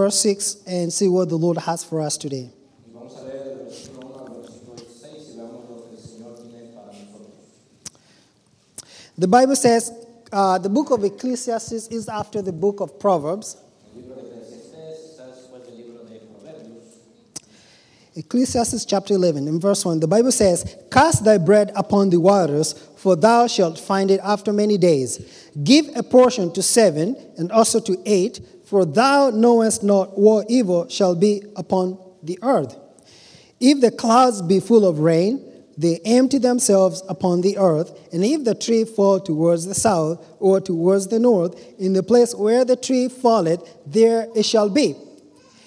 verse 6 and see what the Lord has for us today. Y vamos a leer del versículo 1 al versículo 16 y veamos lo que el Señor tiene para nosotros. The Bible says uh, the book of Ecclesiastes is after the book of Proverbs. Ecclesiastes chapter 11, in verse 1, the Bible says, Cast thy bread upon the waters, for thou shalt find it after many days. Give a portion to seven, and also to eight, for thou knowest not what evil shall be upon the earth. If the clouds be full of rain, they empty themselves upon the earth, and if the tree fall towards the south or towards the north, in the place where the tree falleth, there it shall be.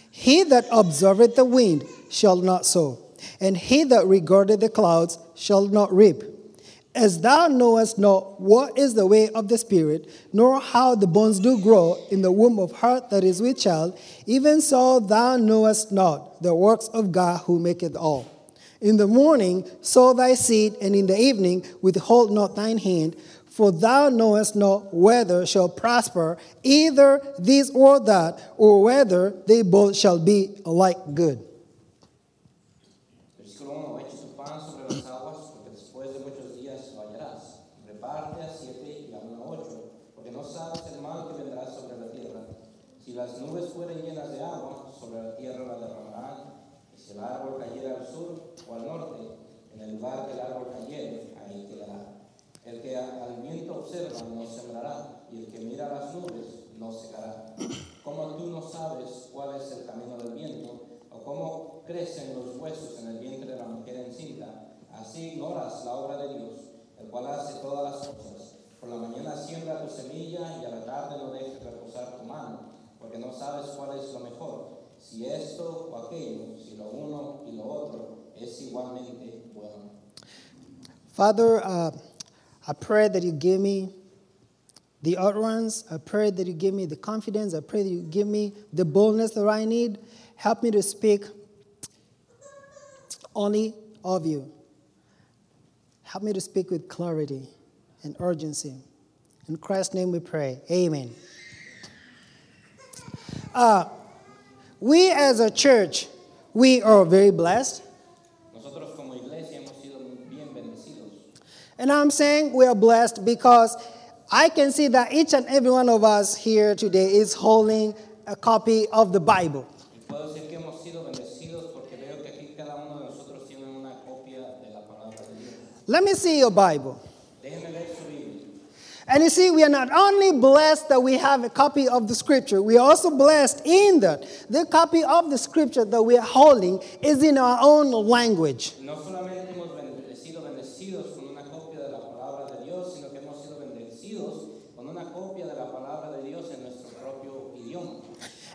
He that observeth the wind shall not sow, and he that regardeth the clouds shall not reap. As thou knowest not what is the way of the Spirit, nor how the bones do grow in the womb of her that is with child, even so thou knowest not the works of God who maketh all. In the morning sow thy seed, and in the evening withhold not thine hand, for thou knowest not whether shall prosper either this or that, or whether they both shall be alike good. Lugar que el árbol cayere, ahí quedará. El que al viento observa no sembrará, y el que mira las nubes no secará. Como tú no sabes cuál es el camino del viento, o cómo crecen los huesos en el vientre de la mujer encinta, así ignoras la obra de Dios, el cual hace todas las cosas. Por la mañana siembra tu semilla y a la tarde no dejes reposar tu mano, porque no sabes cuál es lo mejor, si esto o aquello, si lo uno y lo otro es igualmente bueno. Father, uh, I pray that you give me the utterance. I pray that you give me the confidence. I pray that you give me the boldness that I need. Help me to speak only of you. Help me to speak with clarity and urgency. In Christ's name we pray. Amen. Uh, we as a church, we are very blessed. Nosotros como iglesia hemos sido bien bendecidos. And I'm saying we are blessed because I can see that each and every one of us here today is holding a copy of the Bible. Let me see your Bible. And you see, we are not only blessed that we have a copy of the scripture, we are also blessed in that the copy of the scripture that we are holding is in our own language. No solamente hemos bende- sido bendecidos con una copia de la palabra de Dios, sino que hemos sido bendecidos con una copia de la palabra de Dios en nuestro propio idioma.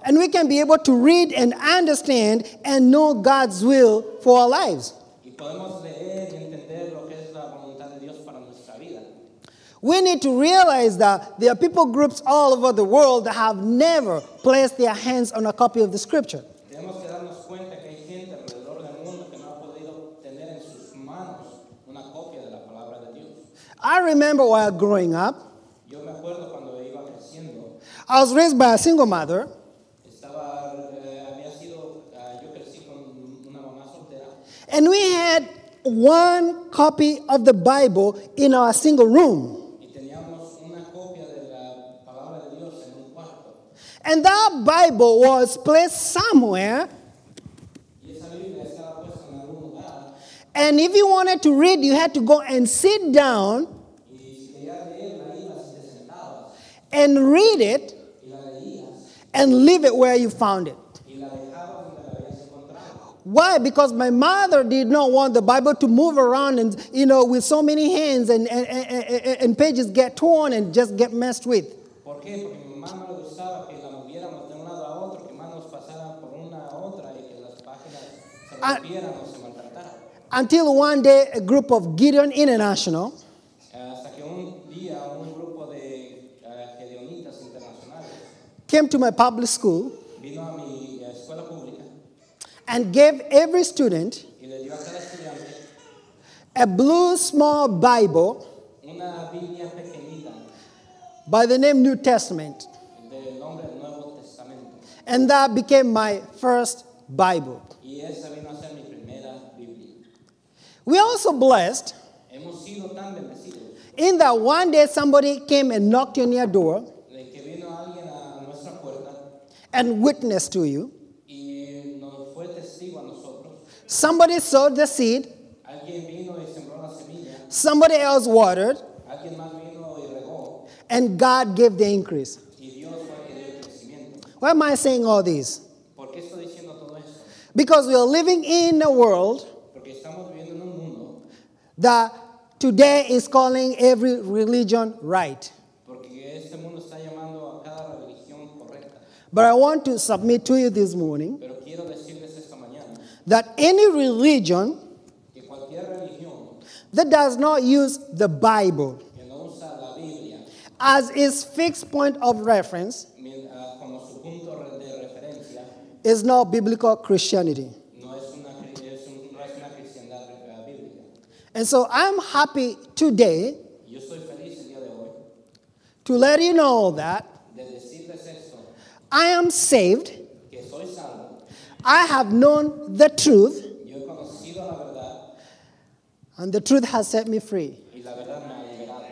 And we can be able to read and understand and know God's will for our lives. Y podemos leer y entender lo que es la voluntad de Dios para nuestra vida. We need to realize that there are people groups all over the world that have never placed their hands on a copy of the scripture. Tenemos que darnos cuenta que hay gente alrededor del mundo que no ha podido tener en sus manos una copia de la palabra de Dios. I remember while growing up, Yo me acuerdo cuando iba creciendo, I was raised by a single mother, estaba, eh, había sido, ah, yo crecí con una mamá soltera and we had one copy of the Bible in our single room. And that Bible was placed somewhere, and if you wanted to read, you had to go and sit down and read it and leave it where you found it. y la dejabas donde la habías encontrado. Why? Because my mother did not want the Bible to move around and, you know, with so many hands and, and, and, and- pages get torn and just get messed with. ¿Por qué? Porque mi mamá no gustaba que la moviéramos de un lado a otro, que manos pasaran por una a otra y que las páginas se rompieran o se maltrataran. Until one day, a group of Gideon International Hasta que un día un grupo de eh, internacionales came to my public school vino a mi eh, escuela pública and gave every student y le dio a cada estudiante a blue small Bible una Biblia pequeñita by the name New Testament. del nombre del Nuevo Testamento. And that became my first Bible. Y esa vino a ser mi primera Biblia. We're also blessed Hemos sido tan bendecidos in that one day somebody came and knocked on your door de que vino alguien a nuestra puerta and witnessed to you. y nos fue testigo a nosotros. Somebody sowed the seed, Alguien vino y sembró la semilla, somebody else watered, alguien más vino y regó and God gave the increase. y Dios fue el el crecimiento. Why am I saying all this? ¿Por qué estoy diciendo todo esto? Because we are living in a world Porque estamos viviendo en un mundo, that today is calling every religion right. porque este mundo está llamando a cada religión correcta. But I want to submit to you this morning that any religion que cualquier religión that does not use the Bible que no usa la Biblia as its fixed point of reference ah, como su punto re- de referencia is not biblical Christianity. no es una, cri- es un- no es una cristiandad bíblica. And so I'm happy today Y Yo estoy feliz el día de hoy to let you know that de decirles esto, I am saved, que soy salvo, I have known the truth, yo he conocido la verdad and the truth has set me free. y la verdad me ha liberado.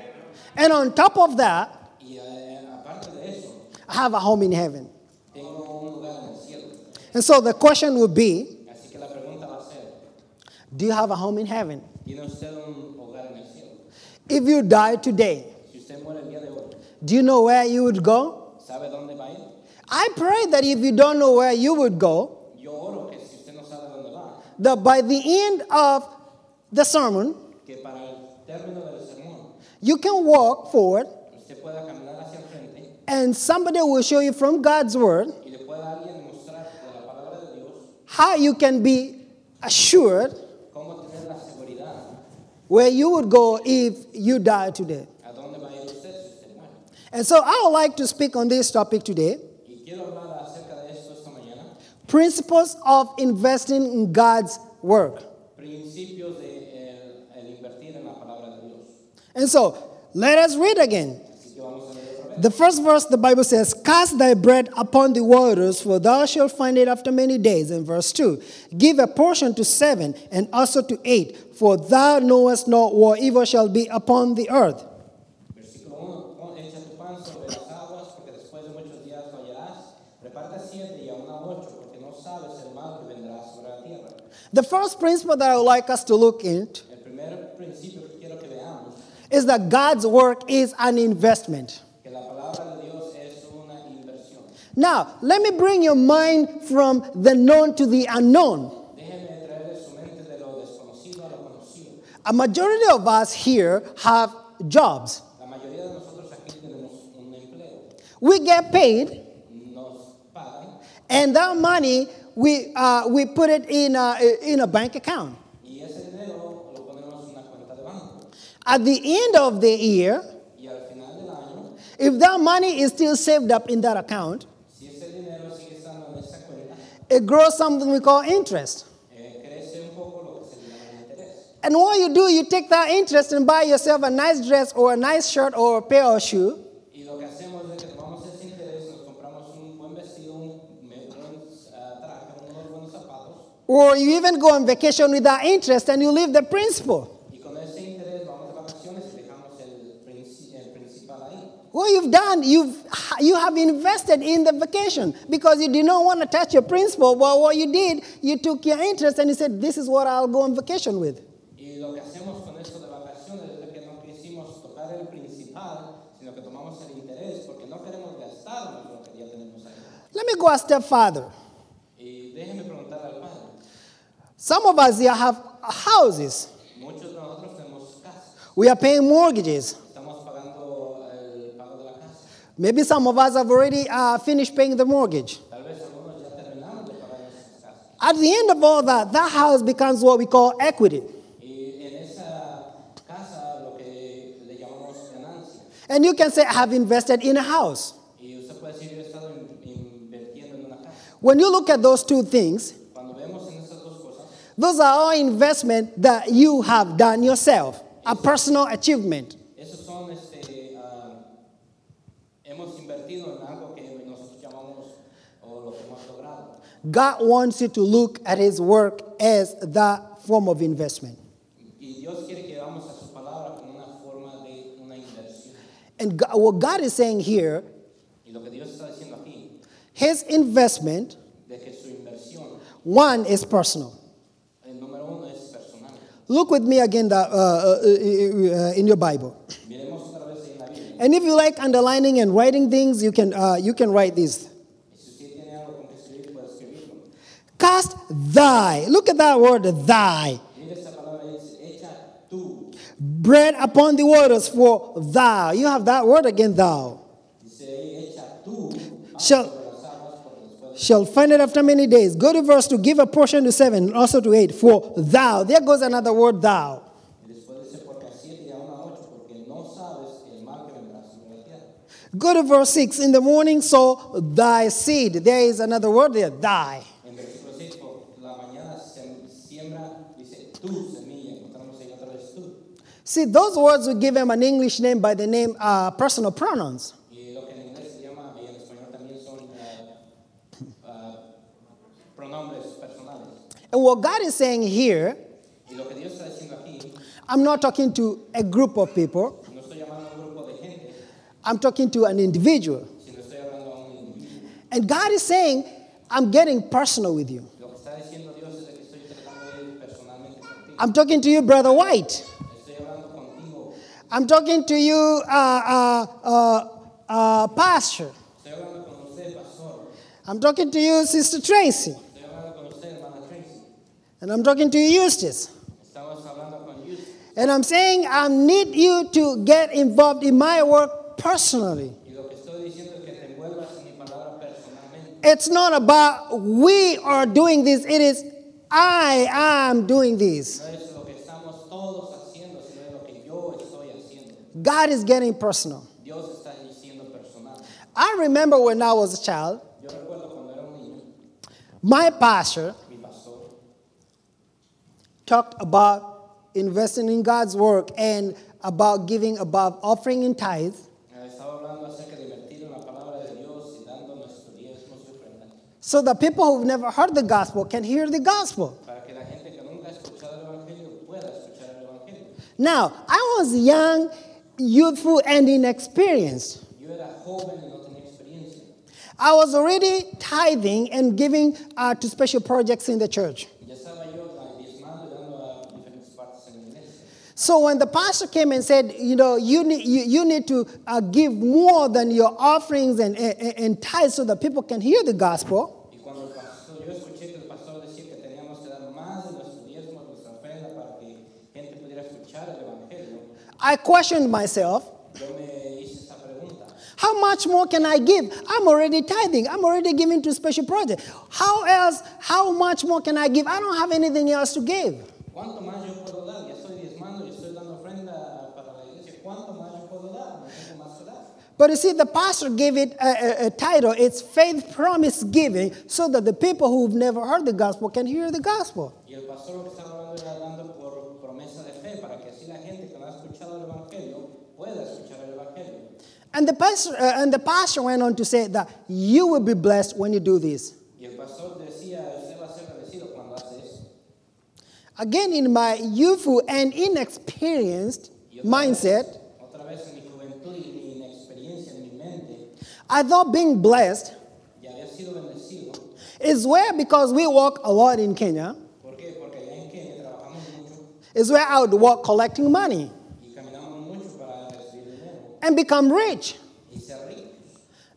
And on top of that, Y aparte de eso, I have a home in heaven. tengo un lugar en el cielo. And so the question would be Así que la pregunta va a ser, Do you have a home in heaven? ¿tiene usted un hogar en el cielo? If you die today, Si usted muere el día de hoy, do you know where you would go? ¿sabe dónde va a ir? I pray that if you don't know where you would go, Yo oro que si usted no sabe dónde va, that by the end of the sermon, que para el término del sermón, you can walk forward usted pueda caminar hacia frente and somebody will show you from God's word y le pueda alguien mostrar de la palabra de Dios how you can be assured cómo tener la seguridad where you would go if you die today. a dónde va a usted si usted. And so I would like to speak on this topic today Y quiero hablar acerca de esto esta mañana, principles of investing in God's work. principios de el, el invertir en la palabra de Dios. And so let us read again. Así que vamos a leer otra vez. The first verse, the Bible says, Cast thy bread upon the waters, for thou shalt find it after many days. In verse 2, Give a portion to seven and also to eight, for thou knowest not what evil shall be upon the earth. Versículo 1, "Pon- echa tu pan sobre las aguas, porque después de muchos días lo hallarás. Reparte siete y aún a ocho, porque no sabes el mal que vendrá sobre la tierra. The first principle that I would like us to look into El primer principio que quiero que veamos, is that God's work is an investment. que la palabra de Dios es una inversión. Now, let me bring your mind from the known to the unknown. Déjeme traerle su mente de lo desconocido a lo conocido. A majority of us here have jobs. La mayoría de nosotros aquí tenemos un empleo. We get paid, and that money we, uh, we put it in a, in a bank account. At the end of the year, if that money is still saved up in that account, it grows something we call interest. And what you do, you take that interest and buy yourself a nice dress or a nice shirt or a pair of shoes. Y lo que hacemos es que tomamos ese interés, nos compramos un buen vestido, un me- buen ah, traje, unos buenos zapatos, Or you even go on vacation with that interest and you leave the principal. y con ese interés vamos de vacaciones y dejamos el, princi- el principal ahí. What you've done, you've, you have invested in the vacation because you did not want to touch your principal. But what you did, you took your interest and you said, This is what I'll go on vacation with. Y lo que hacemos con esto de vacaciones es de que no quisimos tocar el principal, sino que tomamos el interés, porque no queremos gastarnos lo que ya tenemos ahí. Let me go a step further. Y déjeme preguntarle al padre, Some of us here have houses, muchos de nosotros tenemos casa, we are paying mortgages. estamos pagando el pago de la casa. Maybe some of us have already uh, finished paying the mortgage. Tal vez algunos ya terminamos de pagar nuestras casas. At the end of all that, that house becomes what we call equity. Y en esa casa lo que le llamamos ganancia. And you can say, I have invested in a house. Y usted puede decir, yo he estado in- invirtiendo en una casa. When you look at those two things, Cuando vemos en esas dos cosas, those are all investments that you have done yourself, a personal achievement. esos son, este, um, hemos invertido en algo que nosotros llamamos, o lo que dado. God wants you to look at His work as that form of investment. Y Dios quiere que vamos a su palabra como una forma de una inversión. And God, what God is saying here, Y lo que Dios está aquí, His investment, de que su one is personal. el número uno es personal. Look with me again that, uh, uh, uh, uh, in your Bible. And if you like underlining and writing things, you can, uh, you can write this. Cast thy, look at that word, thy, bread upon the waters for thou. You have that word again, thou. Shall, sobre las aguas porque después shall find it after many days. Go to verse to give a portion to seven and also to eight. For thou, there goes another word, thou. Go to verse six. In the morning sow thy seed. There is another word there, thy. 6. See, those words we give him an English name by the name uh, personal pronouns. Y lo que en inglés se llama, y en español también son eh, ah, pronombres personales. And what God is saying here, aquí, I'm not talking to a group of people, no gente, I'm talking to an individual. a un. And God is saying, I'm getting personal with you. I'm talking to you, Brother White. I'm talking to you, uh, uh, uh, uh, pastor. I'm talking to you, Sister Tracy. Estoy hablando con usted, hermana Tracy. And I'm talking to you, Eustace. And I'm saying, I need you to get involved in my work personally. It's not about we are doing this, it is I am doing this. God is getting personal. I remember when I was a child, my pastor talked about investing in God's work and about giving above offering and ofrendas So that people who've never heard the gospel can hear the gospel. Now, I was young, youthful, and inexperienced. I was already tithing and giving uh, to special projects in the church. Ya estaba yo ah, diezmando y dando a diferentes partes en la iglesia. So when the pastor came and said, you know, you need, you, you need to uh, give more than your offerings and, and, and tithes so that people can hear the gospel, Y cuando el pastor, yo escuché que el pastor decía que teníamos que dar más de nuestros diezmos, nuestra ofrenda para que gente pudiera escuchar el Evangelio, I questioned myself, yo me hice esta pregunta. how much more can I give? I'm already tithing. I'm already giving to special projects. How else, how much more can I give? I don't have anything else to give. ¿Cuánto más yo puedo dar? Ya estoy diezmando y estoy dando ofrenda para la iglesia. ¿Cuánto más yo puedo dar? No tengo más que dar. But you see, the pastor gave it a, a- a title. It's faith promise giving, so that the people who've never heard the gospel can hear the gospel. Y el pastor lo que estaba hablando era dando por promesa de fe para que así la gente que no ha escuchado el Evangelio pueda escuchar el Evangelio. And the pastor, uh, and the pastor went on to say that you will be blessed when you do this. Y el pastor decía, usted va a ser bendecido cuando hace eso. Again, in my youthful and inexperienced mindset, Vez, otra vez en mi juventud y mi inexperiencia en mi mente, I thought being blessed is where, because we walk a lot in Kenya, is where I would walk collecting money and become rich.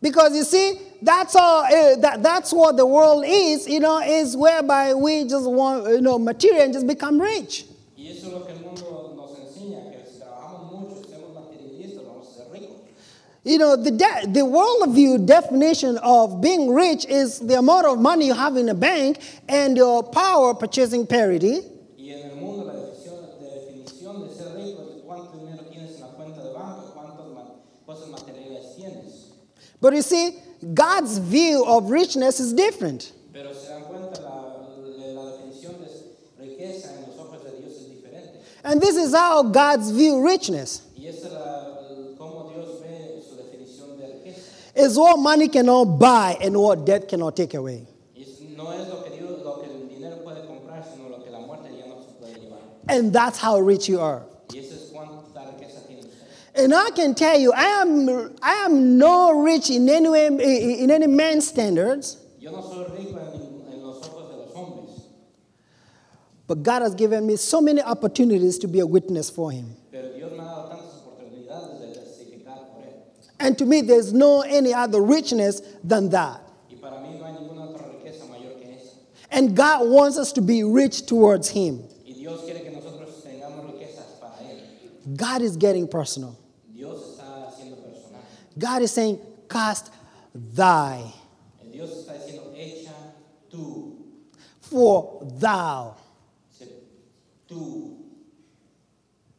Because you see, that's all. Uh, that, that's what the world is. You know, is whereby we just want you know material and just become rich. Y eso es lo que el mundo nos enseña, que si trabajamos mucho, somos materialistas, vamos a ser ricos. You know, the de- the worldview definition of being rich is the amount of money you have in a bank and your power purchasing parity. Y en el mundo la definición, la definición de ser rico es cuánto dinero tienes en la cuenta de banco, cuántas ma- cosas materiales tienes. But you see, God's view of richness is different. And this is how God's view richness Y esa es la, cómo Dios ve su definición de riqueza. Is what money cannot buy and what death cannot take away. Y es no es lo que, Dios, lo que el dinero puede comprar, sino lo que la muerte ya no se puede llevar. And that's how rich you are. Y eso es cuánta riqueza tiene usted. And I can tell you, I am, I am no rich in any, way, in any man's standards, Yo no soy rico en, en los ojos de los hombres, but God has given me so many opportunities to be a witness for Him. pero Dios me ha dado tantas oportunidades de testificar por Él. And to me, there's no any other richness than that. Y para mí no hay otra mayor que. And God wants us to be rich towards Him. Y Dios que nosotros tengamos riquezas para Él. God is getting personal. Dios está personal. God is saying, Cast thy, El Dios está diciendo, echa tú, for thou se- tú,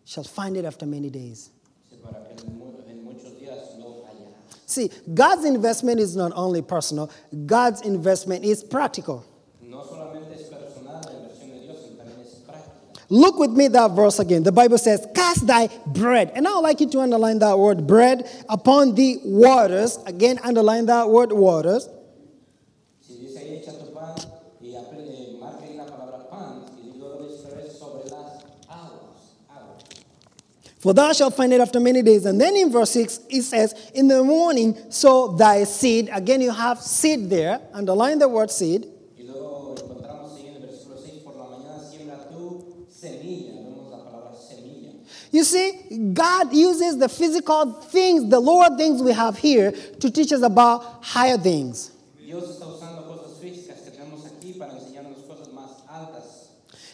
shalt find it after many days. se- para que en, mu- en muchos días lo hallarás. See, God's investment is not only personal, God's investment is practical. Look with me that verse again. The Bible says, Cast thy bread. And I would like you to underline that word bread upon the waters. Again, underline that word waters. Si dice ahí, echa tu pan y apl- eh, marca ahí la palabra pan, y luego dice otra vez sobre las aguas, aguas. For thou shalt find it after many days. And then in verse 6, it says, In the morning sow thy seed. Again, you have seed there. Underline the word seed. Y luego encontramos ahí en el versículo 6, por la mañana siembra tu semilla, vemos la palabra semilla. You see, God uses the physical things, the lower things we have here, to teach us about higher things. Dios está usando cosas físicas que tenemos aquí para enseñarnos cosas más altas.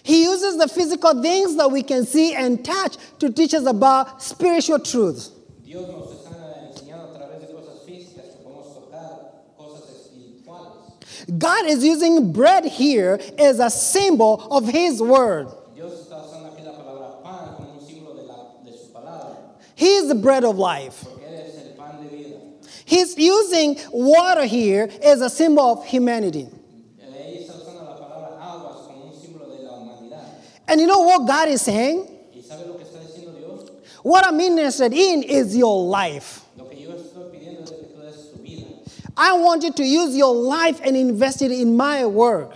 He uses the physical things that we can see and touch to teach us about spiritual truths. Dios nos está enseñando a través de cosas físicas que podemos tocar, cosas espirituales. God is using bread here as a symbol of His word. Dios está usando aquí la palabra pan como un símbolo de, la, de su palabra, He is the bread of life. porque Él es el pan de vida. He's using water here as a symbol of humanity. Ahí está usando la palabra aguas como un símbolo de la humanidad. And you know what God is saying? What I'm interested in is your life. I want you to use your life and invest it in my work.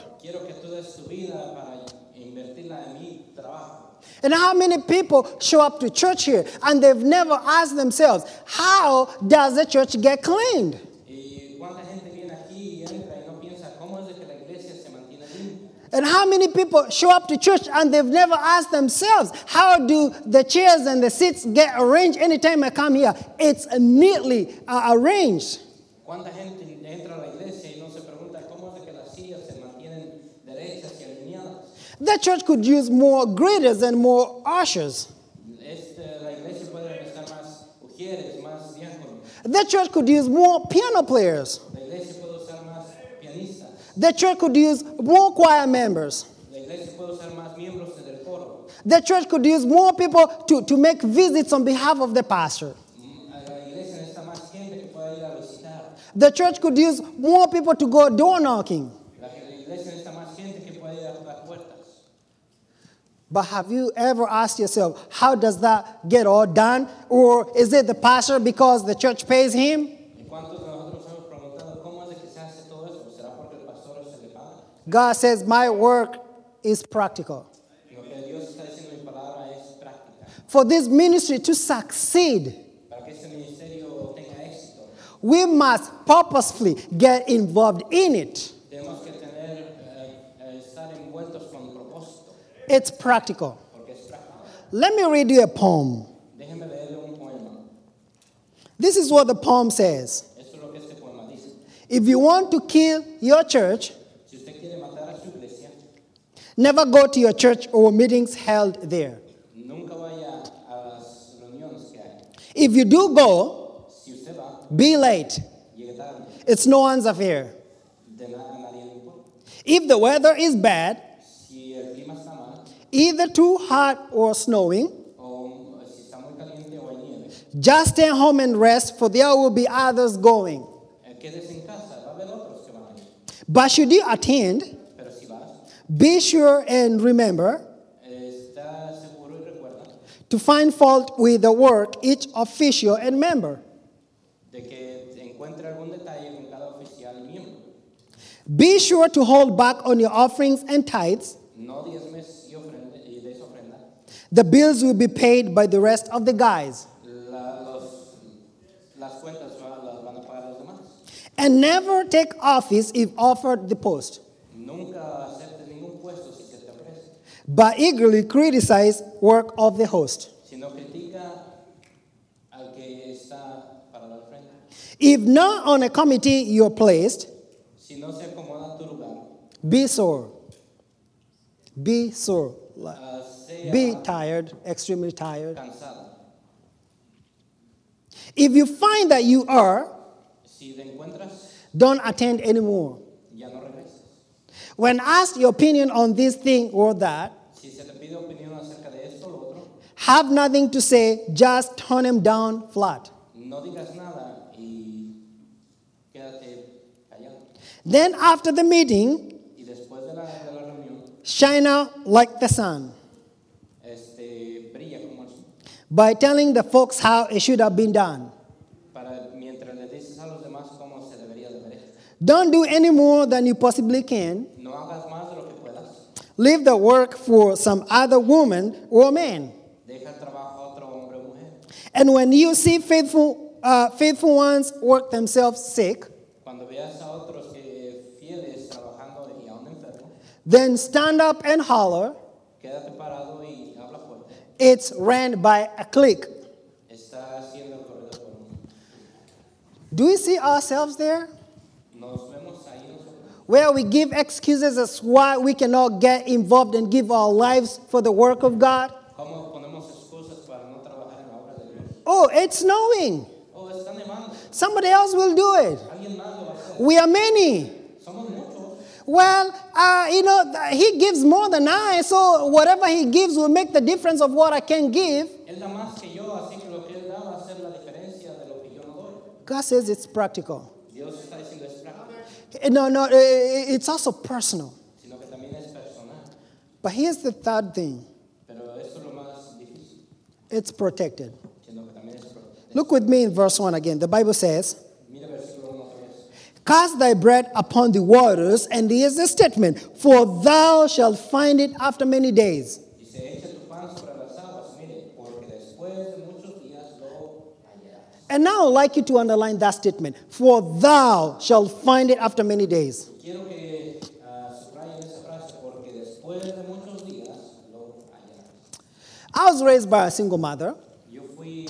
And how many people show up to church here and they've never asked themselves, how does the church get cleaned? ¿Y cuánta gente viene aquí y entra y no piensa cómo es de que la iglesia se mantiene limpia? And how many people show up to church and they've never asked themselves, how do the chairs and the seats get arranged anytime I come here? It's neatly uh, arranged. ¿Cuánta gente entra a la iglesia y no se pregunta cómo es que las sillas se mantienen derechas y alineadas? The church could use more greeters and more ushers. La iglesia puede necesitar más ujieres, más diáconos. The church could use more piano players. La iglesia puede usar más pianistas. The church could use more choir members. La iglesia puede usar más miembros del coro. The church could use more people to, to make visits on behalf of the pastor. Mm, a La iglesia necesita más gente que pueda ir a visitar. The church could use more people to go door knocking. La la iglesia necesita más gente que pueda ir a tocar puertas. But have you ever asked yourself, how does that get all done? Or is it the pastor because the church pays him? ¿Y cuántos de nosotros hemos preguntado cómo es de que se hace todo eso? ¿Será porque el pastor se le paga? God says, My work is practical. For this ministry to succeed, we must purposefully get involved in it. It's practical. Let me read you a poem. This is what the poem says. If you want to kill your church, Si usted quiere matar a su iglesia, never go to your church or meetings held there. nunca vaya a las reuniones que hay. If you do go, Si usted va, be late. llegue tarde. It's no one's affair. De a nadie le importa. If the weather is bad, Si el clima está mal, either too hot or snowing, o si está muy caliente o hay nieve, just stay home and rest, for there will be others going. eh, quédese en casa. Va a haber otros que van a ir. But should you attend, Pero si vas, be sure and remember to find fault with the work each official and member. Be sure to hold back on your offerings and tithes. The bills will be paid by the rest of the guys. And never take office if offered the post, Nunca aceptes ningún puesto si se te ofrece. But eagerly criticize work of the host. Si no critica al que está para dar ofrenda. If not on a committee you're placed, Si no se tu lugar, be sore. Be sore. Ah, Be tired, extremely tired. cansada. If you find that you are, Si te don't attend anymore. Ya no regreses. When asked your opinion on this thing or that, Si se te pide opinión acerca de esto o lo otro, have nothing to say, just turn him down flat. no digas nada y quédate callado. Then after the meeting, Y después de la, de la reunión, shine out like the sun este, brilla como el sol. by telling the folks how it should have been done. Para mientras le dices a los demás cómo se debería de ver esto. Don't do any more than you possibly can. No hagas más de lo que puedas. Leave the work for some other woman or man. Deja el trabajo a otro hombre o mujer. And when you see faithful, uh, faithful ones work themselves sick, Cuando veas a otros que fieles trabajando y aún enfermos, then stand up and holler. quédate parado y habla fuerte. It's ran by a clique. Está haciendo el corredor por. Do we see ourselves there? Nos vemos ahí nosotros. Where we give excuses as why we cannot get involved and give our lives for the work of God? ¿Cómo ponemos excusas para no trabajar en la obra de Dios? Oh, it's snowing. Oh. Somebody else will do it. Alguien más lo va a hacer. We are many. Well, uh, you know, he gives more than I, so whatever he gives will make the difference of what I can give. Él da más que yo, así que lo que él da va a ser la diferencia de lo que yo no doy. God says it's practical. Dios está diciendo es práctico, Eh, Eh, no, no, eh, eh, eh, it's also personal. sino que también es personal. But here's the third thing Pero esto es lo más difícil, it's protected. sino que también es protección. Look with me in verse 1 again. The Bible says, Mira versículo 1 otra vez. Cast thy bread upon the waters, and here's the statement, for thou shalt find it after many days. Dice, echa tu pan sobre las aguas, mire, porque después de muchos días lo hallarás. And now I'd like you to underline that statement, for thou shalt find it after many days. Ah, subrayen esa frase, porque después de muchos días lo hallarás. I was raised by a single mother, ah, a mí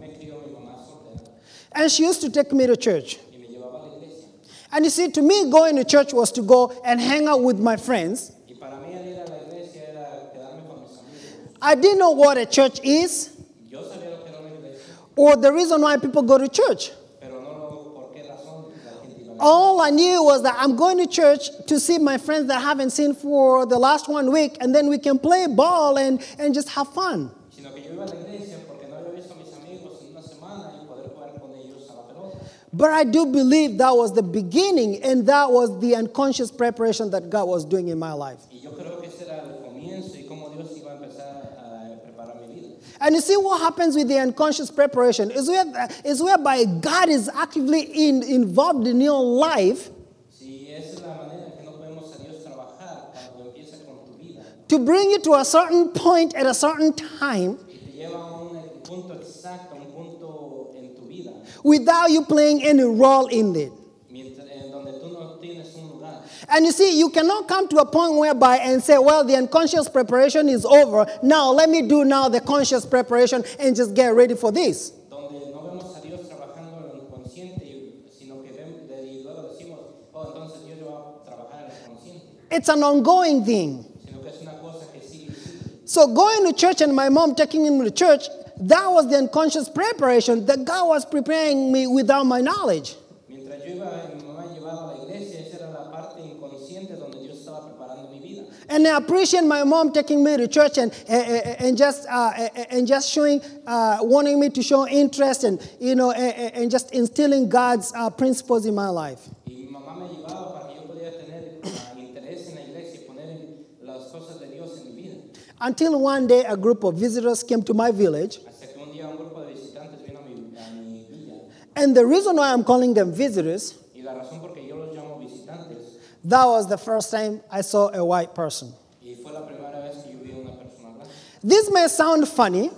me crió mi mamá soltera and she used to take me to church. y me llevaba a la iglesia. And you see, to me, going to church was to go and hang out with my friends. Y para mí el ir a la iglesia era quedarme con mis amigos. I didn't know what a church is Yo sabía lo que era una iglesia, or the reason why people go to church. All I knew was that I'm going to church to see my friends that I haven't seen for the last one week, and then we can play ball and, and just have fun. But I do believe that was the beginning, and that was the unconscious preparation that God was doing in my life. Y yo creo que ese era el comienzo y cómo Dios iba a empezar a preparar mi vida. And you see what happens with the unconscious preparation is, where, is whereby God is actively in, involved in your life to bring you to a certain point at a certain time without you playing any role in it. mientras, en donde tú no tienes un lugar. And you see, you cannot come to a point whereby and say, well, the unconscious preparation is over. Now, let me do now the conscious preparation and just get ready for this. donde no vemos a Dios trabajando en lo inconsciente, y- sino que vemos, y luego decimos, oh, entonces Dios va a trabajar en lo consciente, It's an ongoing thing. sino que es una cosa que sigue y sigue. So, going to church and my mom taking me to church, that was the unconscious preparation that God was preparing me without my knowledge. Mientras yo iba, mi mamá me llevaba a la iglesia, esa era la parte inconsciente donde Dios estaba preparando mi vida. And I appreciate my mom taking me to church and, and, and just, uh, and just showing, uh, wanting me to show interest and, you know, and, and just instilling God's uh, principles in my life. Y mi mamá me llevaba para que yo pudiera tener interés en la iglesia y poner las cosas de Dios en mi vida. Until one day a group of visitors came to my village. Hasta que un día un grupo de visitantes vino a mi, a mi villa. And the reason why I'm calling them visitors Y la razón por que yo los llamo visitantes That was the first time I saw a white person. Y fue la primera vez que yo vi una persona blanca. This may sound funny,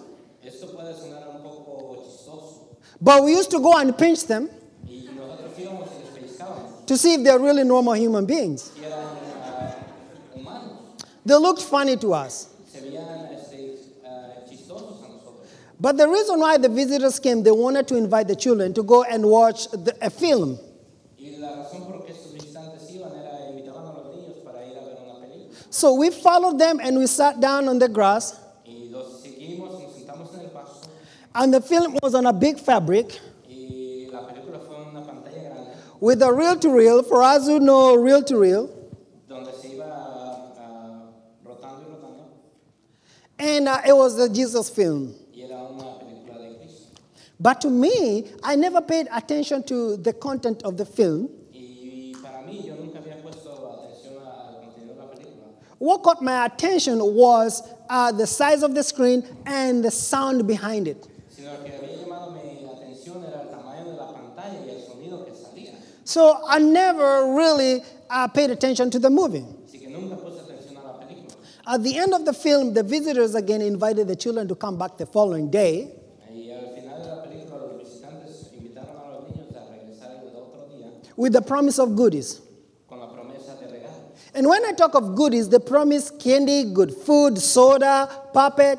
Esto puede sonar un poco chistoso. but we used to go and pinch them Y nosotros íbamos y les pellizcábamos. to see if they're really normal human beings. Ah. They looked funny to us. Se veían este, ah, chistosos a nosotros. But the reason why the visitors came, they wanted to invite the children to go and watch the, a film. Y la razón por qué estos visitantes iban era invitaban a los niños para ir a ver una película. So we followed them and we sat down on the grass. Y los seguimos, nos sentamos en el pasto. And the film was on a big fabric Y la película fue en una pantalla grande with a reel to reel. For us who know reel to reel. donde se iba ah, rotando y rotando. And uh, it was the Jesus film. Y era una película de Cristo. But to me, I never paid attention to the content of the film. Y para mí, yo nunca había puesto atención al contenido de la película. What caught my attention was uh, the size of the screen and the sound behind it. Sino lo que había llamado mi atención era el tamaño de la pantalla y el sonido que salía. So I never really uh, paid attention to the movie. Así que nunca puse atención a la película. At the end of the film, the visitors again invited the children to come back the following day. Y al final de la película, los visitantes invitaron a los niños a regresar el otro día with the promise of goodies. con la promesa de regalo. And when I talk of goodies, they promise candy, good food, soda, puppet.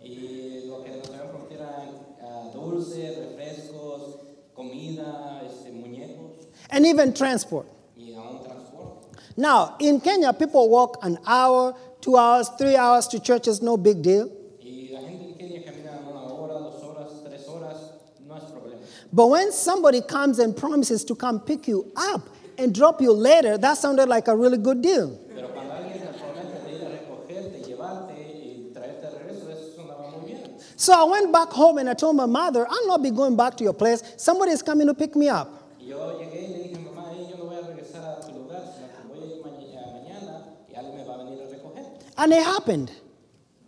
Y lo que nos habían prometido eran ah, dulces, refrescos, comida, este, muñecos and even transport. y aún transporte. Now, in Kenya, people walk an hour, two hours, three hours to churches, no big deal. Y la gente en Kenia camina una hora, dos horas, tres horas, no es problema. But when somebody comes and promises to come pick you up and drop you later, that sounded like a really good deal. Pero cuando alguien te promete de ir a recogerte, llevarte y traerte de regreso, eso sonaba muy bien. So I went back home and I told my mother, I'll not be going back to your place. Somebody is coming to pick me up. Y yo llegué y le dije, mamá, "Ey, yo no voy a regresar a tu lugar, sino que voy a ir mañana, mañana y alguien me va a venir a recoger. And it happened.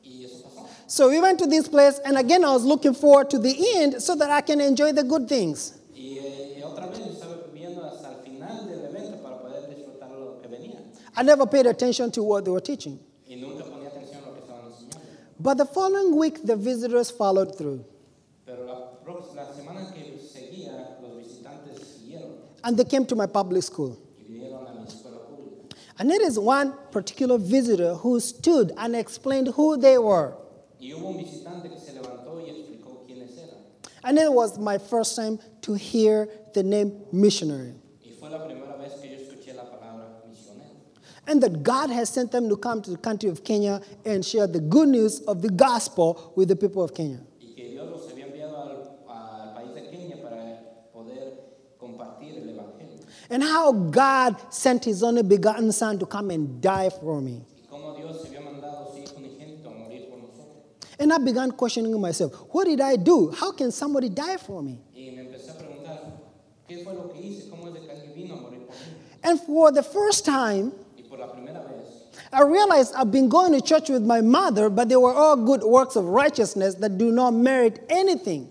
Y eso pasó. So we went to this place, and again, I was looking forward to the end so that I can enjoy the good things. Y, eh, y otra vez yo estaba viviendo hasta el final del evento para poder disfrutar lo que venía. I never paid attention to what they were teaching. Y nunca ponía atención a lo que estaban enseñando. But the following week, the visitors followed through. Pero la, prox- la semana que seguía, los visitantes siguieron And they came to my public school. y vinieron a mi escuela pública. And it is one particular visitor who stood and explained who they were. Y hubo un visitante que se levantó y explicó quiénes eran. And it was my first time to hear the name missionary. Y fue la primera vez que yo escuché la palabra misionero. And that God has sent them to come to the country of Kenya and share the good news of the gospel with the people of Kenya. Y que Dios los había enviado al, al país de Kenia para poder compartir el evangelio. And how God sent his only begotten son to come and die for me. Y cómo Dios se había mandado a su Hijo unigénito a morir por nosotros. And I began questioning myself what did I do? How can somebody die for me? Y me empecé a preguntar, ¿qué fue lo que hice? ¿Cómo es de que alguien vino a morir por mí? And for the first time, Y por la primera vez, I realized I've been going to church with my mother, but they were all good works of righteousness that do not merit anything.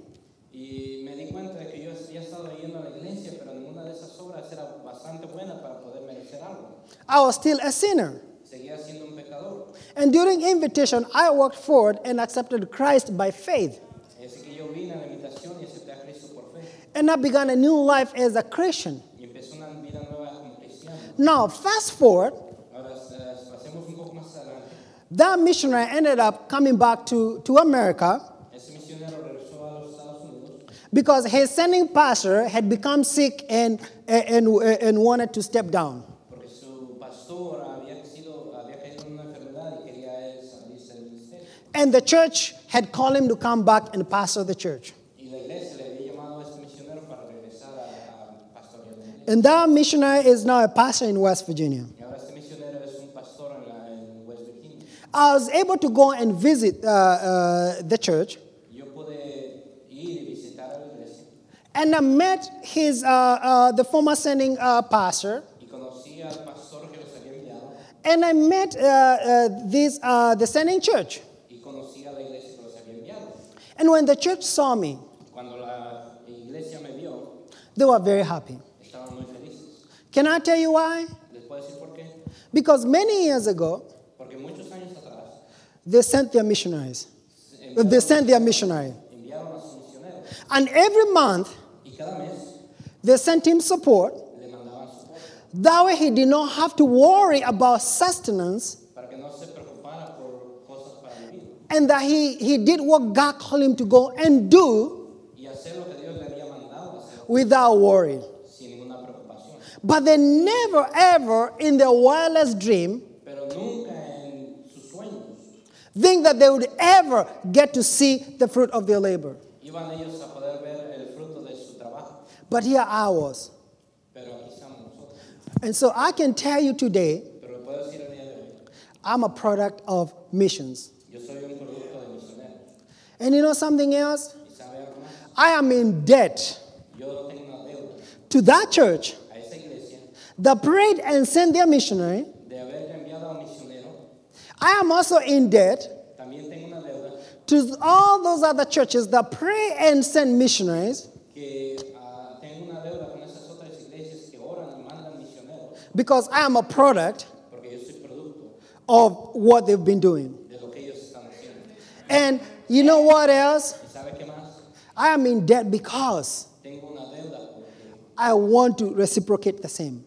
y me di cuenta de que yo había estado yendo a la iglesia, pero ninguna de esas obras era bastante buena para poder merecer algo. I was still a sinner. Seguía siendo un pecador. And during invitation, I walked forward and accepted Christ by faith. Así que yo vine a la invitación y acepté a Cristo por fe. And I began a new life as a Christian. Y empecé una vida nueva como cristiano. Now, fast forward, Ahora, eh, pasemos un poco más adelante. That missionary ended up coming back to, to America because his sending pastor had become sick and, and, and wanted to step down. And the church had called him to come back and pastor the church. And that missionary is now a pastor in West Virginia. Y ahora este misionero es un pastor en, la, en West Virginia. I was able to go and visit uh, uh, the church, yo pude ir a la and I met his, uh, uh, the former sending uh, pastor, y al pastor que había and I met uh, uh, this, uh, the sending church. y la que había. And when the church saw me, la me vio, they were very happy. muy. Can I tell you why? Decir por qué? Because many years ago, Porque muchos años atrás they sent their missionaries. They sent their missionary. And every month, they sent him support. That way, he did not have to worry about sustenance and that he, he did what God called him to go and do without worry. But they never, ever, in their wildest dream, Pero nunca en sus sueños think that they would ever get to see the fruit of their labor. iban ellos a poder ver el fruto de su trabajo. But here I was. Pero aquí estamos nosotros. And so I can tell you today, Pero le puedo decir el día de hoy, I'm a product of missions. yo soy un producto de misioneros. And you know something else? ¿Y sabe algo más? I am in debt Yo tengo una deuda to that church that prayed and sent their missionary. de haber enviado a un misionero. I am also in debt tengo una deuda to all those other churches that pray and send missionaries ah, tengo una deuda con esas otras iglesias que oran y mandan misioneros because I am a product porque yo soy producto of what they've been doing. de lo que ellos están haciendo. And you know what else? ¿Y sabe qué más? I am in debt because Tengo una deuda porque I want to reciprocate the same.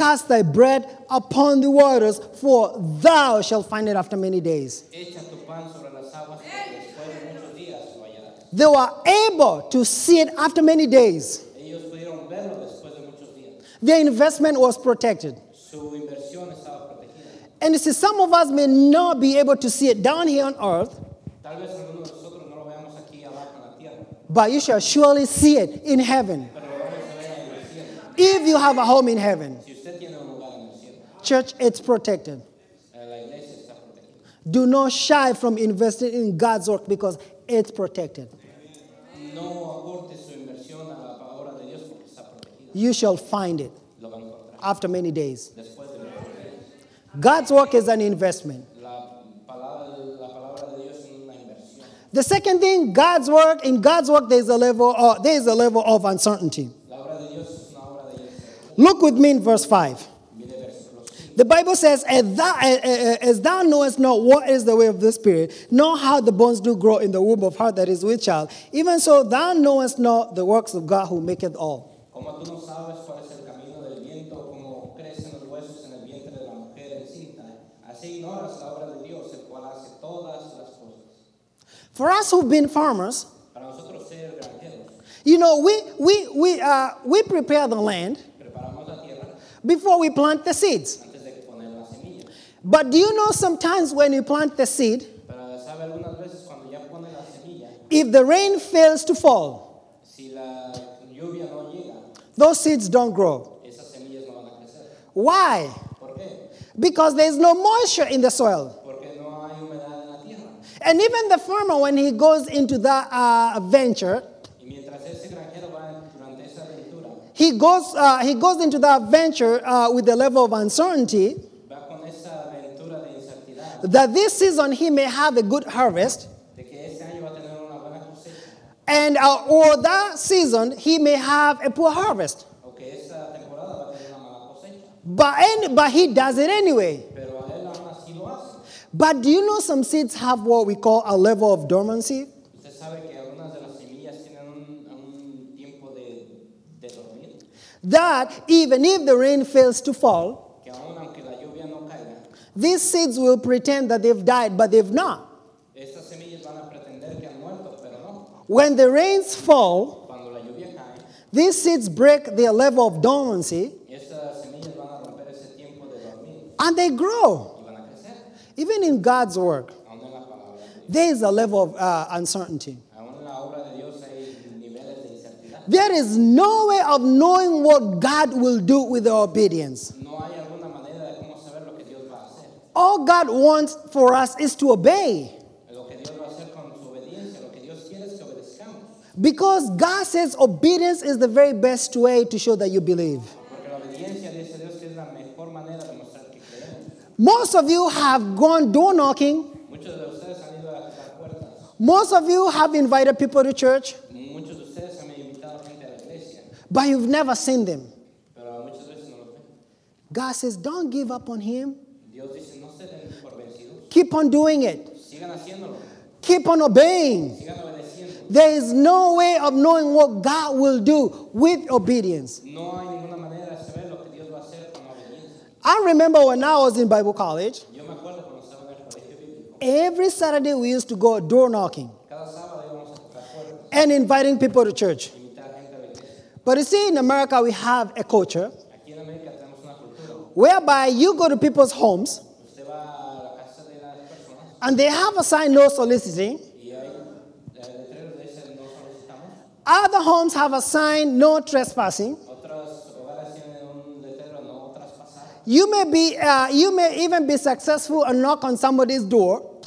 Cast thy bread upon the waters, for thou shalt find it after many days. Echa tu pan sobre las aguas porque después de muchos días lo hallarás. They were able to see it after many days. Ellos pudieron verlo después de muchos días. Their investment was protected. Su inversión estaba protegida. And you see, some of us may not be able to see it down here on earth, Tal vez algunos de nosotros no lo veamos aquí abajo en la tierra, but you shall surely see it in heaven pero lo vamos a ver en el cielo. If you have a home in heaven. Si usted tiene un lugar en el cielo, Church, it's protected. eh, la iglesia está protegida. Do not shy from investing in God's work because it's protected. No aporte su inversión a la obra de Dios porque está protegida. You shall find it Lo va a encontrar after many days. después de muchos días. God's work is an investment. La palabra, la palabra de Dios es una inversión. The second thing, God's work, in God's work, there's a level, uh, there's a level of uncertainty. La obra de Dios es una obra de incertidumbre. Look with me in verse 5. Mire versículo 5. The Bible says, as thou, as thou knowest not what is the way of the Spirit, nor how the bones do grow in the womb of her that is with child, even so thou knowest not the works of God who maketh all. Como tú no sabes cuál es el camino del viento, cómo crecen los huesos en el vientre de la mujer encinta, así ignoras la obra de Dios, el cual hace todas las cosas. For us who've been farmers, you know, we, we, we, uh, we prepare the land preparamos la tierra before we plant the seeds. But do you know sometimes when you plant the seed, if the rain fails to fall, those seeds don't grow. Why? Because there's no moisture in the soil. And even the farmer, when he goes into that uh, venture, Y mientras ese granjero va durante esa aventura, he goes, uh, he goes into that venture uh, with a level of uncertainty va con esa de that this season he may have a good harvest, de que ese año va a tener una buena cosecha. and uh, or that season he may have a poor harvest. o esa va a tener una mala. But, any, but he does it anyway. Pero a él aún así lo hace. But do you know some seeds have what we call a level of dormancy? Usted sabe que algunas de las semillas tienen un, un tiempo de, de dormir, That even if the rain fails to fall, no caiga, these seeds will pretend that they've died, but they've not. estas van a que han muerto, no. When the rains fall, cae, these seeds break their level of dormancy estas van a ese de and they grow. y van a crecer. Even in God's work, Aún en la palabra de Dios. there is a level of uh, uncertainty. Aún en la obra de Dios hay niveles de incertidumbre. There is no way of knowing what God will do with our obedience. No hay alguna manera de cómo saber lo que Dios va a hacer. All God wants for us is to obey. Lo que Dios va a hacer con su obediencia, lo que Dios quiere es que obedezcamos. Because God says obedience is the very best way to show that you believe. Porque la obediencia dice Dios que es la mejor manera de mostrar que creemos. Most of you have gone door knocking. Muchos de ustedes han ido a tocar puertas. Most of you have invited people to church, Muchos de ustedes han invitado gente a la iglesia, but you've never seen them. pero muchas veces no los ven. God says, don't give up on him. Dice, no se den por vencidos, Keep on doing it. Keep on obeying. There is no way of knowing what God will do with obedience. No hay ninguna manera de saber lo que Dios va a hacer con la obediencia. I remember when I was in Bible college, Yo me acuerdo cuando estaba en el colegio bíblico, every Saturday we used to go door knocking cada sábado íbamos a tocar puertas, and inviting people to church. invitar gente a la iglesia. But you see, in America, we have a culture whereby you go to people's homes and they have a sign no soliciting. Other homes have a sign no trespassing. You may be, uh, you may even be successful and knock on somebody's door,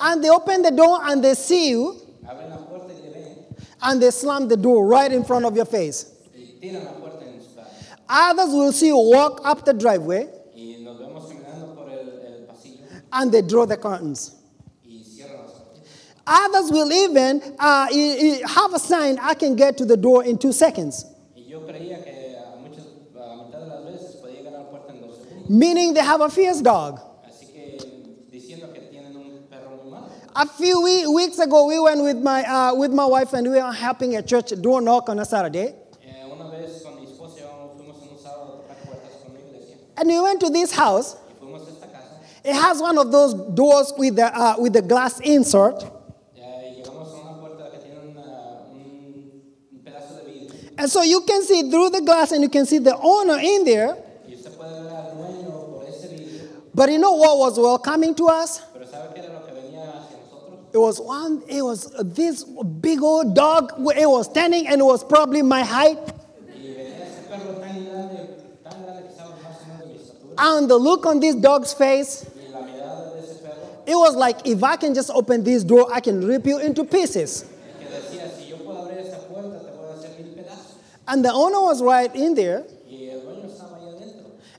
and they open the door and they see you, Abren la puerta y te ven and they slam the door right in front of your face. Others will see you walk up the driveway, and they draw the curtains. Others will even uh, have a sign, I can get to the door in two seconds, meaning they have a fierce dog. Así que diciendo que tienen un perro muy malo. A few we- weeks ago, we went with my, uh, with my wife and we were helping a church door knock on a Saturday. And we went to this house. It has one of those doors with the, uh, with the glass insert. And so you can see through the glass and you can see the owner in there. But you know what was welcoming to us? Pero ¿sabe qué era lo que venía hacia nosotros? It was one, it was this big old dog. It was standing and it was probably my height. And the look on this dog's face, it was like if I can just open this door, I can rip you into pieces. And the owner was right in there.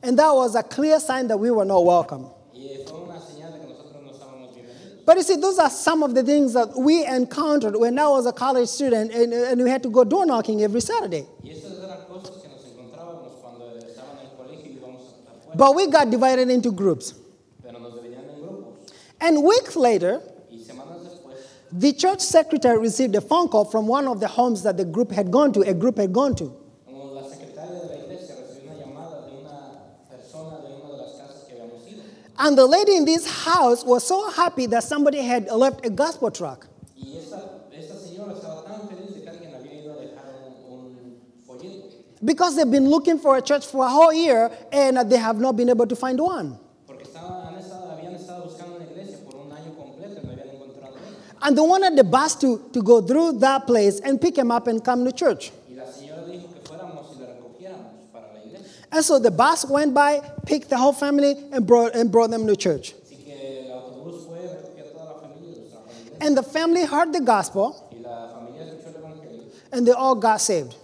And that was a clear sign that we were not welcome. Y fue una señal de que nosotros no estábamos bienvenidos. But you see, those are some of the things that we encountered when I was a college student and, and we had to go door knocking every Saturday. Y estas eran cosas que nos encontrábamos cuando estaban en el colegio y íbamos a tocar puertas. But we got divided into groups. Pero nos dividían en grupos. And weeks later, Y semanas después, the church secretary received a phone call from one of the homes that the group had gone to, a group had gone to. como la secretaria de la iglesia recibió una llamada de una persona de una de las casas que habíamos ido. And the lady in this house was so happy that somebody had left a gospel tract. Y esa, esa señora estaba tan feliz de que alguien había ido a dejar un, un folleto. Because they've been looking for a church for a whole year and they have not been able to find one. Porque estaba, han estado, habían estado buscando una iglesia por un año completo y no habían encontrado una. And they wanted the bus to, to go through that place and pick him up and come to church. Y la señora dijo que fuéramos y le recogiéramos para la iglesia. And so the bus went by, picked the whole family, and brought, and brought them to church. And the family heard the gospel, and they all got saved.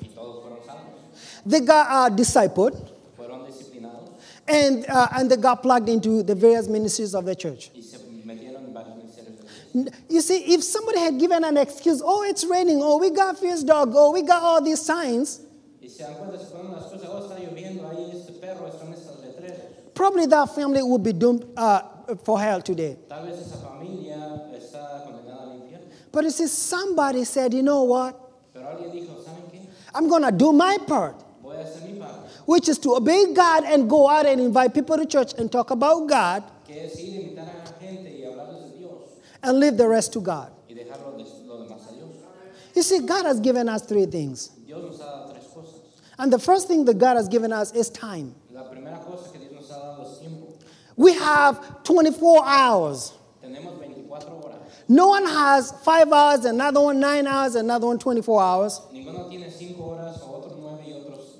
They got uh, discipled, and, uh, and they got plugged into the various ministries of the church. You see, if somebody had given an excuse, oh, it's raining, oh, we got fierce dog, oh, we got all these signs, se dan cuenta, se ponen las cosas, oh, está lloviendo, ahí este perro, estas letreros. probably that family would be doomed uh, for hell today. Tal vez esa familia está condenada al infierno. But you see, somebody said, you know what? Pero alguien dijo, ¿saben qué? I'm going to do my part. Voy a hacer mi parte, which is to obey God and go out and invite people to church and talk about God que es ir invitar a la gente y hablarles de Dios and leave the rest to God. y dejarlo de, lo demás a Dios. You see, God has given us three things. Dios nos ha dado tres cosas. And the first thing that God has given us is time. La cosa que Dios nos ha dado es. We have 24 hours. 24 horas. No one has five hours, another one nine hours, another one 24 hours. Tiene horas, o otros 9 y otros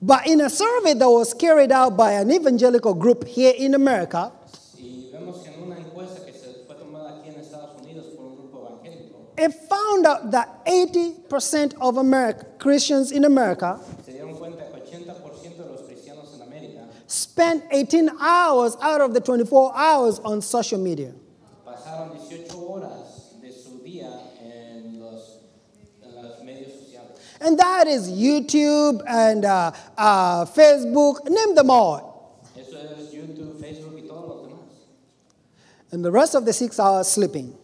But in a survey that was carried out by an evangelical group here in America, Y vemos que en una encuesta que se fue tomada aquí en Estados Unidos por un grupo evangélico, it found out that 80% of America, Christians in America se dieron cuenta que 80% de los cristianos en América spent 18 hours out of the 24 hours on social media. pasaron 18 horas de su día en los, en los medios sociales. And that is YouTube and uh, uh, Facebook, name them all. Es YouTube, Facebook y todos los demás. And the rest of the six hours sleeping.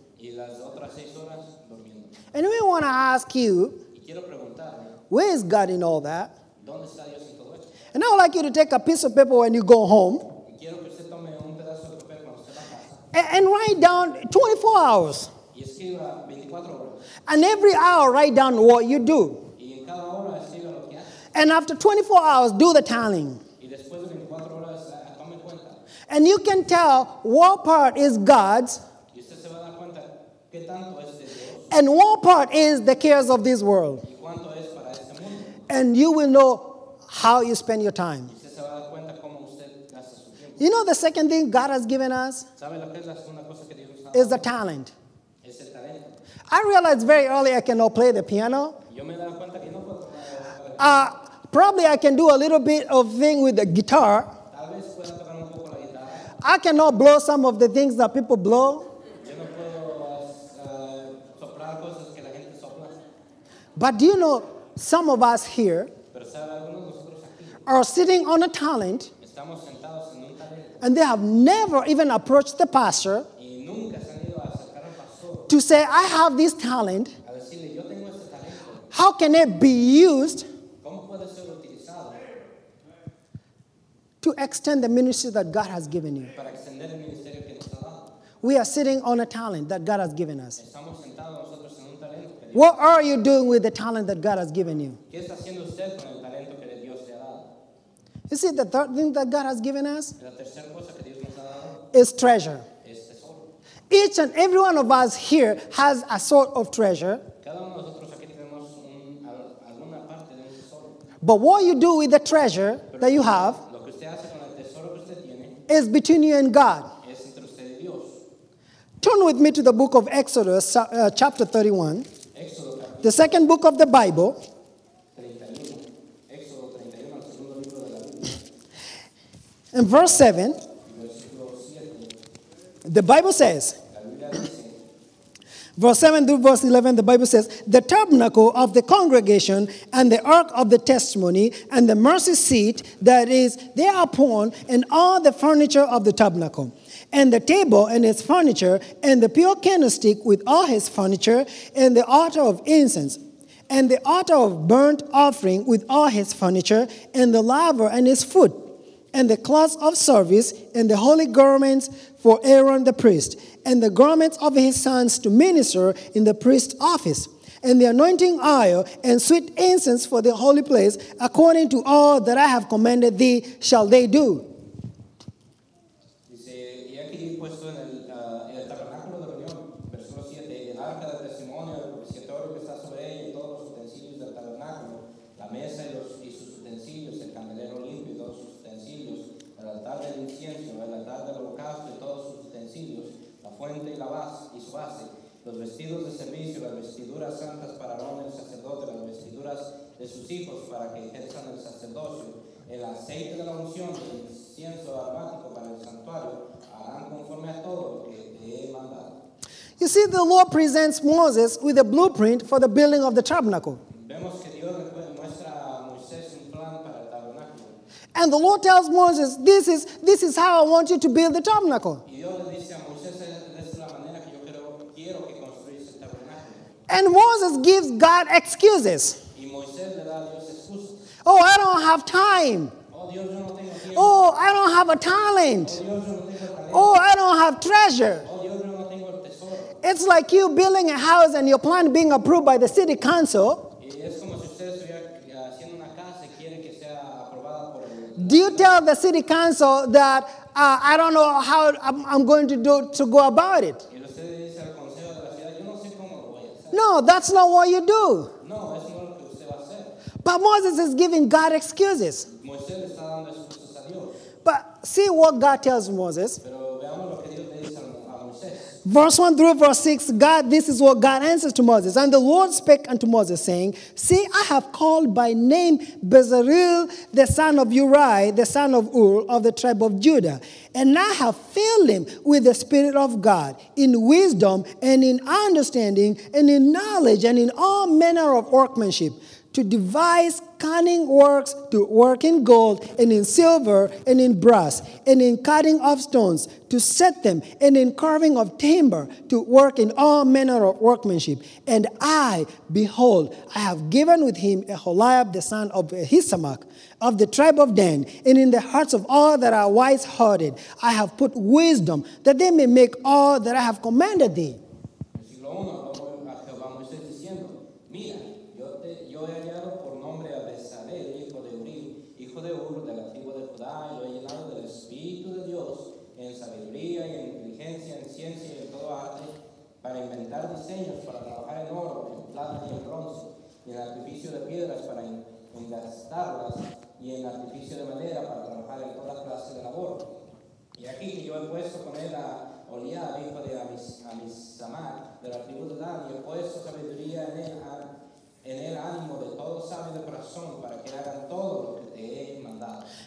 And we want to ask you, Y quiero preguntarle, where is God in all that? ¿dónde está Dios en todo esto? And I would like you to take a piece of paper when you go home Y que usted tome un de papel cuando esté en la casa and, write down 24 hours. y 24 horas. And every hour, write down what you do. Y en cada hora lo que. And after 24 hours, do the tallying. Y después de 24 horas, ah, tome cuenta. And you can tell what part is God's and one part is the cares of this world. And you will know how you spend your time. You know, the second thing God has given us ¿Sabe lo que es la segunda cosa que Dios nos ha is the talent. I realized very early I cannot play the piano. Uh, probably I can do a little bit of thing with the guitar. I cannot blow some of the things that people blow. Yo no puedo eh, soplar cosas que la gente sopla. But do you know, some of us here Pero sabe, algunos de nosotros aquí are sitting on a talent estamos sentados en un talento and they have never even approached the pastor y nunca se han ido a acercar al pastor to say, I have this talent. a decirle, yo tengo este talento. How can it be used ¿Cómo puede ser utilizado to extend the ministry that God has given you? para extender el ministerio que nos ha dado? We are sitting on a talent that God has given us. Estamos sentados nosotros en un talento. que Dios- What are you doing with the talent that God has given you? ¿Qué está haciendo usted con el talento que Dios le ha dado? You see, the third thing that God has given us La tercera cosa que Dios nos ha dado is treasure. es tesoro. Each and every one of us here has a sort of treasure, Cada uno de nosotros aquí tenemos un- alguna parte de un tesoro. but what you do with the treasure that you have Lo que usted hace con el tesoro que usted tiene is between you and God. es entre usted y Dios. Turn with me to the book of Exodus, uh, chapter 31, Éxodo capítulo the second book of the Bible, 31. Éxodo 31, el segundo libro de la Biblia, and verse 7. y versículo 7. The Bible says, Verse 7 through verse 11, the Bible says, The tabernacle of the congregation and the ark of the testimony and the mercy seat that is thereupon, and all the furniture of the tabernacle, and the table and its furniture, and the pure candlestick with all his furniture, and the altar of incense, and the altar of burnt offering with all his furniture, and the laver and his foot and the cloths of service, and the holy garments for Aaron the priest, and the garments of his sons to minister in the priest's office, and the anointing oil and sweet incense for the holy place, according to all that I have commanded thee, shall they do. Dice, y aquí puesto en el, ah, en el tabernáculo de reunión, versículo 7, el arca del testimonio, el propiciatorio que está sobre ella y todos los utensilios del tabernáculo, la mesa y, los, y sus utensilios, el candelero limpio y todos sus utensilios, el altar del incienso, el altar del holocausto y todos sus utensilios, la fuente y, la base, y su base, los vestidos de servicio, las vestiduras santas para Aarón el sacerdote, las vestiduras de sus hijos para que ejerzan el sacerdocio, el aceite de la unción, el incienso aromático para el santuario, harán conforme a todo lo que te he mandado. You see, the Lord presents Moses with a blueprint for the building of the tabernacle. Vemos que Dios le pue- muestra a Moisés un plan para el tabernáculo. And the Lord tells Moses, This is, this is how I want you to build the tabernacle. Y Dios le dice a Moisés, esta es la manera que yo quiero, quiero que construyas el tabernáculo. And Moses gives God excuses. Oh, I don't have time. Oh I don't have a talent. Oh I don't have treasure. It's like you building a house and your plan being approved by the city council. Do you tell the city council that uh, I don't know how I'm, I'm going to do to go about it? No, that's not what you do. No, eso no es lo que usted va a hacer. But Moses is giving God excuses. Moisés le está dando excusas a Dios. But see what God tells Moses. Pero veamos lo que Dios le dice a a Moisés. Verse 1 through verse 6, God, this is what God answers to Moses. And the Lord spake unto Moses, saying, See, I have called by name Bezalel, the son of Uri, the son of Ur, of the tribe of Judah. And I have filled him with the Spirit of God, in wisdom and in understanding and in knowledge and in all manner of workmanship, to devise cunning works to work in gold and in silver and in brass and in cutting of stones to set them and in carving of timber to work in all manner of workmanship. And I, behold, I have given with him Aholiab the son of Ahisamach of the tribe of Dan, and in the hearts of all that are wise hearted, I have put wisdom that they may make all that I have commanded thee. Diseños, para trabajar en oro, en plata y en bronce, y en artificio de piedras, para en- engastarlas, y en artificio de madera, para trabajar en toda clase de labor. Y aquí yo he puesto con él a Oliab, hijo de Amis- Amisamac, de la tribu de Dan, y he puesto sabiduría en él, en el ánimo de todo sabio de corazón, para que hagan todo lo que te he.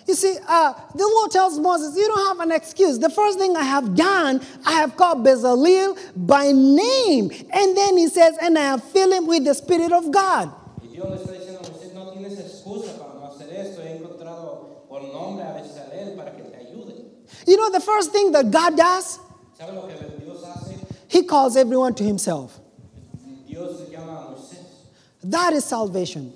You see, uh, the Lord tells Moses, You don't have an excuse. The first thing I have done, I have called Bezalel by name. And then he says, And I have filled him with the Spirit of God. Y Dios le está diciendo a Moisés, no tienes excusa para no hacer esto, he encontrado por nombre a Bezalel para que te ayude. You know, the first thing that God does, ¿Sabe lo que Dios hace? he calls everyone to himself. Dios llama a That is salvation.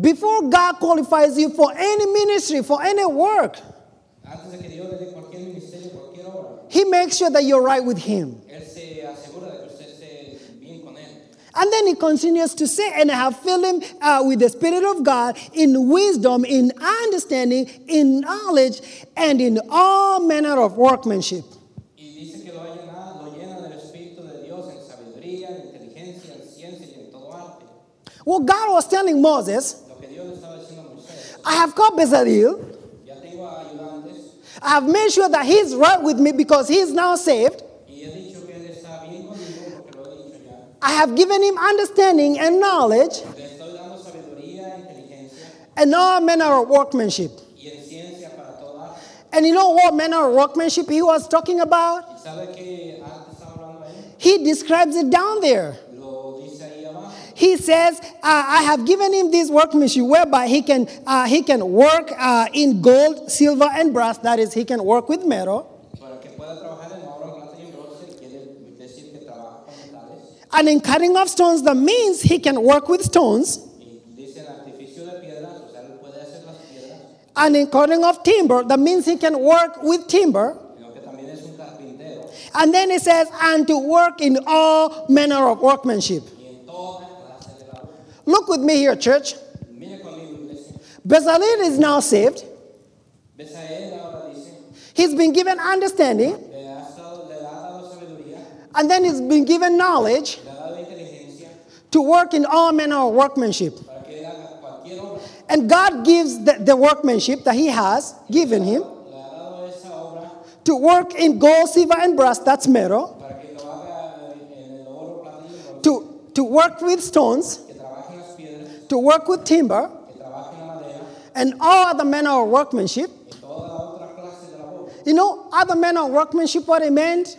Before God qualifies you for any ministry, for any work, he makes sure that you're right with him. And then he continues to say, and I have filled him uh, with the Spirit of God in wisdom, in understanding, in knowledge, and in all manner of workmanship. Well, God was telling Moses, I have called Bezalel. I have made sure that he's right with me because he's now saved. I have given him understanding and knowledge and all manner of workmanship. And you know what manner of workmanship he was talking about? He describes it down there. Lo dice ahí abajo. He says, uh, I have given him this workmanship whereby he can, uh, he can work uh, in gold, silver, and brass. That is, he can work with metal. And in cutting of stones, that means he can work with stones. And in cutting of timber, that means he can work with timber. And then it says, and to work in all manner of workmanship. Y en toda clase de labor. Look with me here, church. Bezalel is now saved. He's been given understanding, and then he's been given knowledge to work in all manner of workmanship. And God gives the, the workmanship that He has given him to work in gold, silver, and brass, that's metal, to, to work with stones, to work with timber, and all other manner of workmanship. You know, other manner of workmanship, what it meant?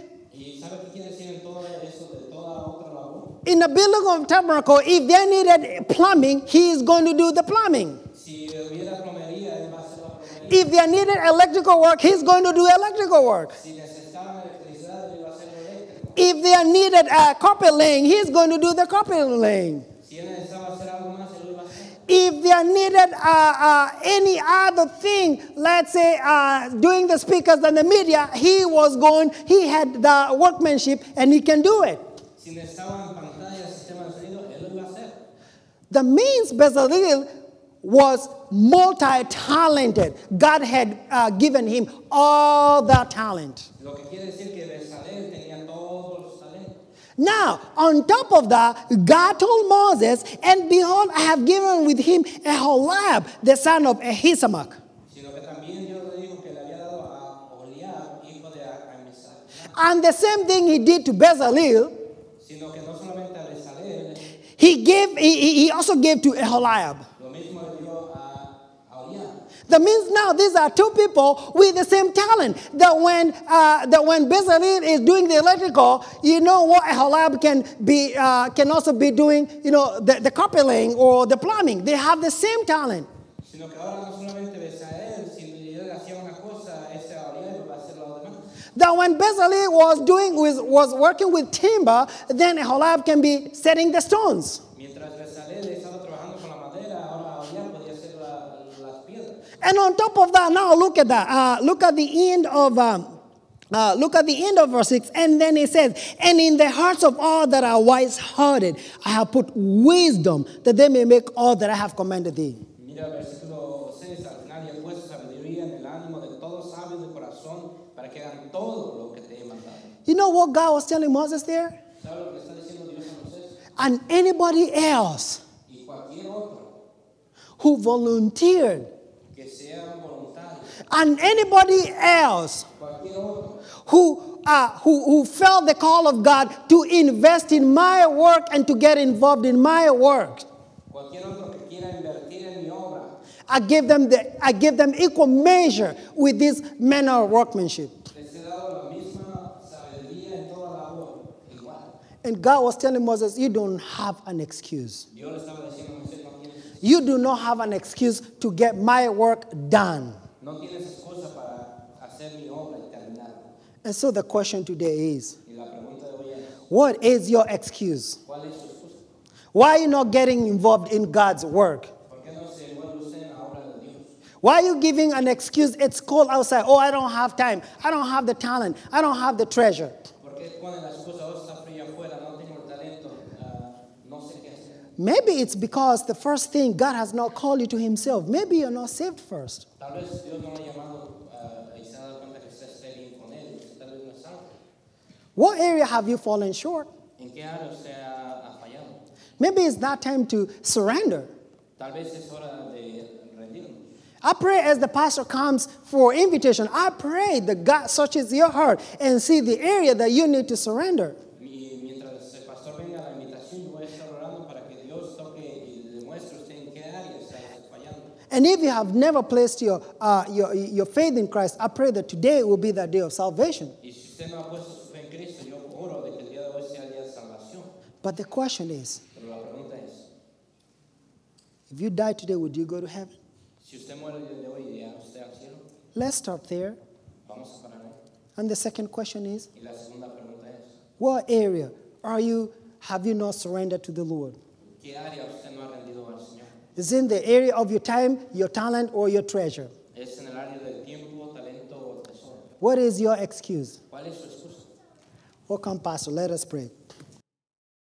In the building of tabernacle, if they needed plumbing, He is going to do the plumbing. A. If they needed electrical work, He's going to do electrical work. A. If they needed uh, carpet laying, He's going to do the carpet laying. If they needed uh, uh, any other thing, let's say uh, doing the speakers and the media, he was going, he had the workmanship and he can do it. Si necesitaban pantalla, sistema de sonido, él lo iba a hacer. The means Bezalel was multi-talented. God had uh, given him all that talent. Lo que quiere decir que Bezalel tenía todos los talentos. Now, on top of that, God told Moses, and behold, I have given with him Aholiab, the son of Ahisamach. Sino que también Dios le dijo que le había dado a Oliab, hijo de Amisai. And the same thing he did to Bezalel, Sino que no solamente a Bezalel, He gave. He also gave to Aholiab. lo mismo le dio a, a Oliab. That means now these are two people with the same talent. That when uh, that when Bezalel is doing the electrical, you know what Aholiab can be uh, can also be doing, you know, the, the carpet laying or the plumbing. They have the same talent. Sino que ahora no solamente Besael, si él hacía una cosa, ese Aholiab va a hacer lo demás. That when Bezalel was doing was, was working with timber, then Aholiab can be setting the stones. Mientras Besalel estaba trabajando con la madera, ahora Aholiab podía hacer la- las piedras. And on top of that, now look at that. Uh, look at the end of. Um, uh, look at the end of verse 6, and then it says, And in the hearts of all that are wise hearted, I have put wisdom, that they may make all that I have commanded thee. Mira versículo 6, al final y he puesto sabiduría en el ánimo de todos sabios de corazón para que hagan todo lo que te he mandado. You know what God was telling Moses there? ¿Sabes lo que está diciendo Dios a Moisés? And anybody else Y cualquier otro who volunteered, que sea voluntario, and anybody else who, uh, who, who felt the call of God to invest in my work and to get involved in my work. I give them the I give them equal measure with this manner of workmanship. And God was telling Moses, you don't have an excuse. You do not have an excuse to get my work done. no tienes excusa para hacer mi obra y terminarla. And so the question today is, Y la pregunta de hoy es, what is your excuse? ¿cuál es su excusa? Why are you not getting involved in God's work? ¿Por qué no se envuelve usted en la obra de Dios? Why are you giving an excuse? It's cold outside. Oh, I don't have time. I don't have the talent. I don't have the treasure. ¿Por qué la excusa, oh, está frío afuera, no tengo el talento, ah, no sé qué hacer? Maybe it's because the first thing God has not called you to Himself. Maybe you're not saved first. Tal vez Dios no le ha llamado eh, y se ha dado cuenta que usted esté bien con Él, y usted tal vez no es salvo. What area have you fallen short? ¿En qué área usted ha, ha fallado? Maybe it's not time to surrender. Tal vez es hora de rendirnos. I pray as the pastor comes for invitation, I pray that God searches your heart and see the area that you need to surrender. Y mientras el pastor venga a la invitación, yo voy a estar orando para que Dios toque y le demuestre a usted en qué área está usted fallando. And if you have never placed your, uh, your, your faith in Christ, I pray that today will be that day of salvation. Y si usted no ha puesto su fe en Cristo, yo oro de que el día de hoy sea el día de salvación. But the question is Pero la pregunta es, if you die today, would you go to heaven? si usted muere el día de hoy, ¿iría usted al cielo? Let's start there. Vamos a parar ahí. And the second question is Y la segunda pregunta es, what area are you, have you not surrendered to the Lord? ¿qué área usted no ha rendido al Señor? Is in the area of your time, your talent, or your treasure? ¿Es en el área del tiempo, talento o tesoro? What is your excuse? ¿Cuál es su excusa? Well, come, Pastor, let us pray.